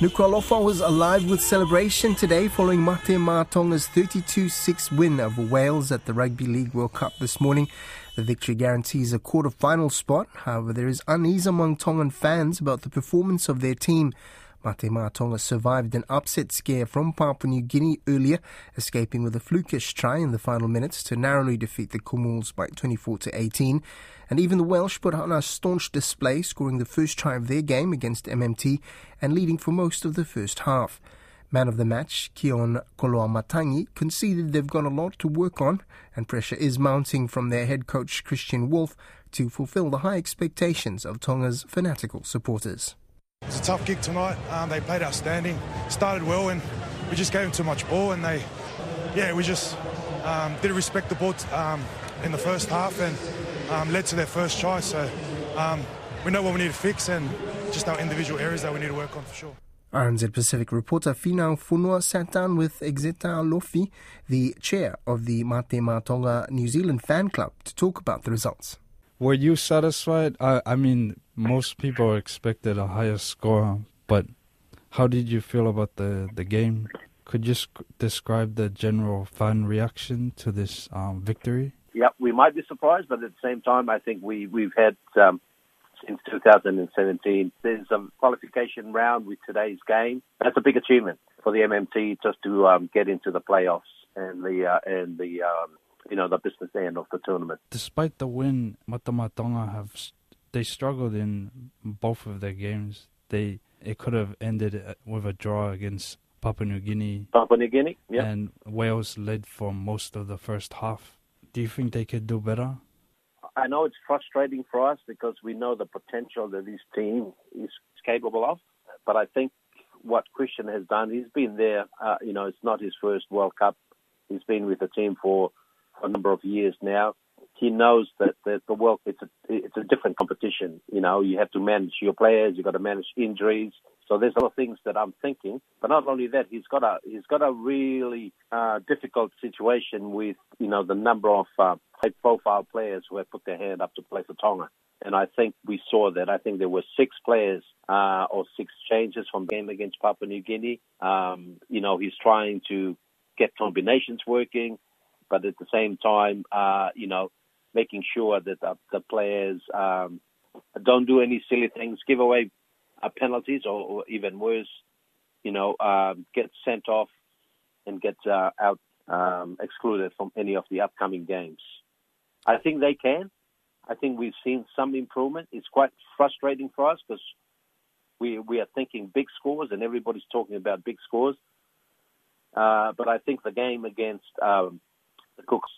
Nuku'alofa was alive with celebration today following Mate Ma'a Tonga's 32-6 win over Wales at the Rugby League World Cup this morning. The victory guarantees a quarter-final spot. However, there is unease among Tongan fans about the performance of their team. Mate Ma'a Tonga survived an upset scare from Papua New Guinea earlier, escaping with a flukish try in the final minutes to narrowly defeat the Kumuls by 24 to 18. And even the Welsh put on a staunch display, scoring the first try of their game against MMT and leading for most of the first half. Man of the match, Keon Koloamatangi, conceded they've got a lot to work on, and pressure is mounting from their head coach Kristian Woolf to fulfill the high expectations of Tonga's fanatical supporters. It was a tough gig tonight. Um, they played outstanding, started well, and we just gave them too much ball. And they, yeah, we just um, didn't respect the ball um, in the first half and um, led to their first try. So um, we know what we need to fix and just our individual areas that we need to work on for sure. RNZ Pacific reporter Finau Fonua sat down with Exeta Lofi, the chair of the Mate Ma'a Tonga New Zealand fan club, to talk about the results. Were you satisfied? I, I mean, most people expected a higher score, but how did you feel about the, the game? Could you sc- describe the general fan reaction to this um, victory? Yeah, we might be surprised, but at the same time, I think we, we've had um, since 2017. There's a qualification round with today's game. That's a big achievement for the MMT just to um, get into the playoffs and the uh, and the um, you know the business end of the tournament. Despite the win, Mate have they struggled in both of their games. They it could have ended uh, with a draw against Papua New Guinea. Papua New Guinea, yeah. And Wales led for most of the first half. Do you think they could do better? I know it's frustrating for us because we know the potential that this team is capable of. But I think what Kristian has done, he's been there. Uh, you know, it's not his first World Cup. He's been with the team for a number of years now. He knows that the, world it's a it's a different competition. You know, you have to manage your players, you've got to manage injuries. So there's a lot of things that I'm thinking. But not only that, he's got a he's got a really uh, difficult situation with you know the number of uh, high-profile players who have put their hand up to play for Tonga. And I think we saw that. I think there were six players uh, or six changes from the game against Papua New Guinea. Um, you know, he's trying to get combinations working but at the same time, uh, you know, making sure that the, the players um, don't do any silly things, give away uh, penalties, or, or, even worse, you know, um, get sent off and get uh, out um, excluded from any of the upcoming games. I think they can. I think we've seen some improvement. It's quite frustrating for us because we we are thinking big scores and everybody's talking about big scores. Uh, but I think the game against um, the Cooks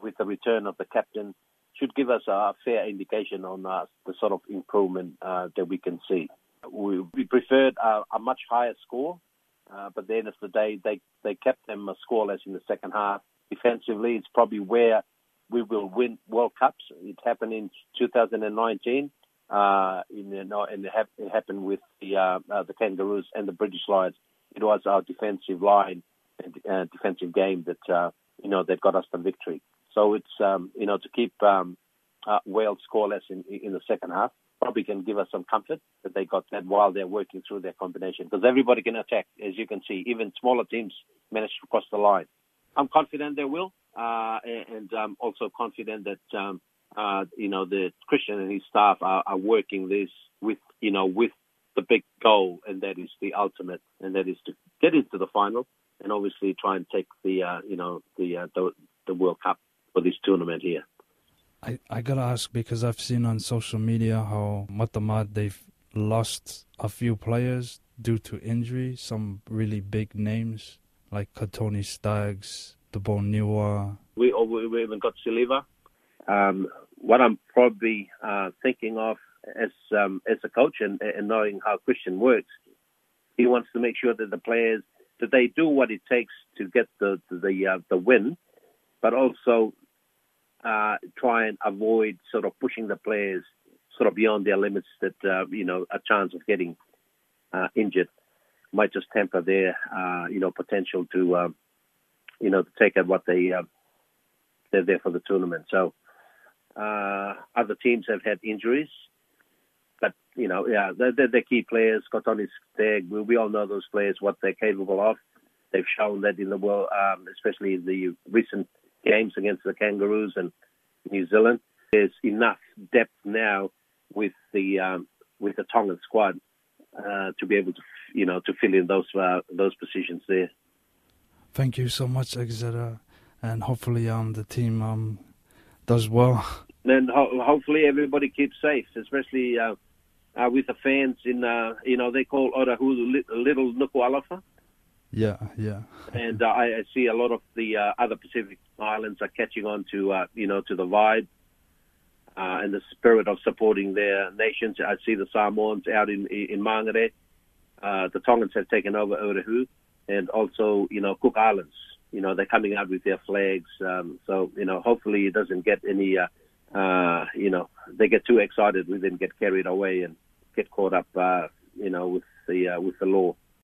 with the return of the captain should give us a fair indication on uh, the sort of improvement uh, that we can see. We, we preferred uh, a much higher score, uh, but then at the day, they, they kept them scoreless in the second half. Defensively, it's probably where we will win World Cups. It happened in 2019. Uh, in, and it, it happened with the uh, uh, the Kangaroos and the British Lions. It was our defensive line and uh, defensive game that uh, you know, that got us the victory. So it's, um, you know, to keep um, uh, Wales scoreless in, in the second half probably can give us some comfort that they got that while they're working through their combination because everybody can attack, as you can see. Even smaller teams manage to cross the line. I'm confident they will, uh, and I'm also confident that um, uh, you know the Kristian and his staff are, are working this with you know with the big goal, and that is the ultimate, and that is to get into the final and obviously try and take the uh, you know the, uh, the the World Cup for this tournament here. I, I gotta ask because I've seen on social media how Matamad they've lost a few players due to injury. Some really big names like Kotoni Staggs, Tupou Niua. We, oh, we we even got Siliva. Um, what I'm probably uh, thinking of as um, as a coach and, and knowing how Kristian works, he wants to make sure that the players that they do what it takes to get the the uh, the win, but also uh, try and avoid sort of pushing the players sort of beyond their limits that uh, you know a chance of getting uh, injured might just temper their uh, you know potential to uh, you know to take out what they they're there for the tournament. So other teams have had injuries, you know, yeah, they're, they're, they're key players. Kotoni Stagg, we, we all know those players, what they're capable of. They've shown that in the world, um, especially in the recent games against the Kangaroos and New Zealand. There's enough depth now with the um, with the Tongan squad uh, to be able to, you know, to fill in those uh, those positions there. Thank you so much, Exeter, and hopefully um, the team um, does well. Then ho- hopefully everybody keeps safe, especially uh, uh, with the fans in, uh, you know, they call Otahuhu Little Nuku'alofa. Yeah, yeah. and uh, I, I see a lot of the uh, other Pacific islands are catching on to, uh, you know, to the vibe uh, and the spirit of supporting their nations. I see the Samoans out in in Mangere. Uh, the Tongans have taken over Otahuhu, and also, you know, Cook Islands. You know, they're coming out with their flags. Um, so, you know, hopefully it doesn't get any, uh, uh, you know, they get too excited, we then get carried away and get caught up, uh, you know, with the uh, with the law.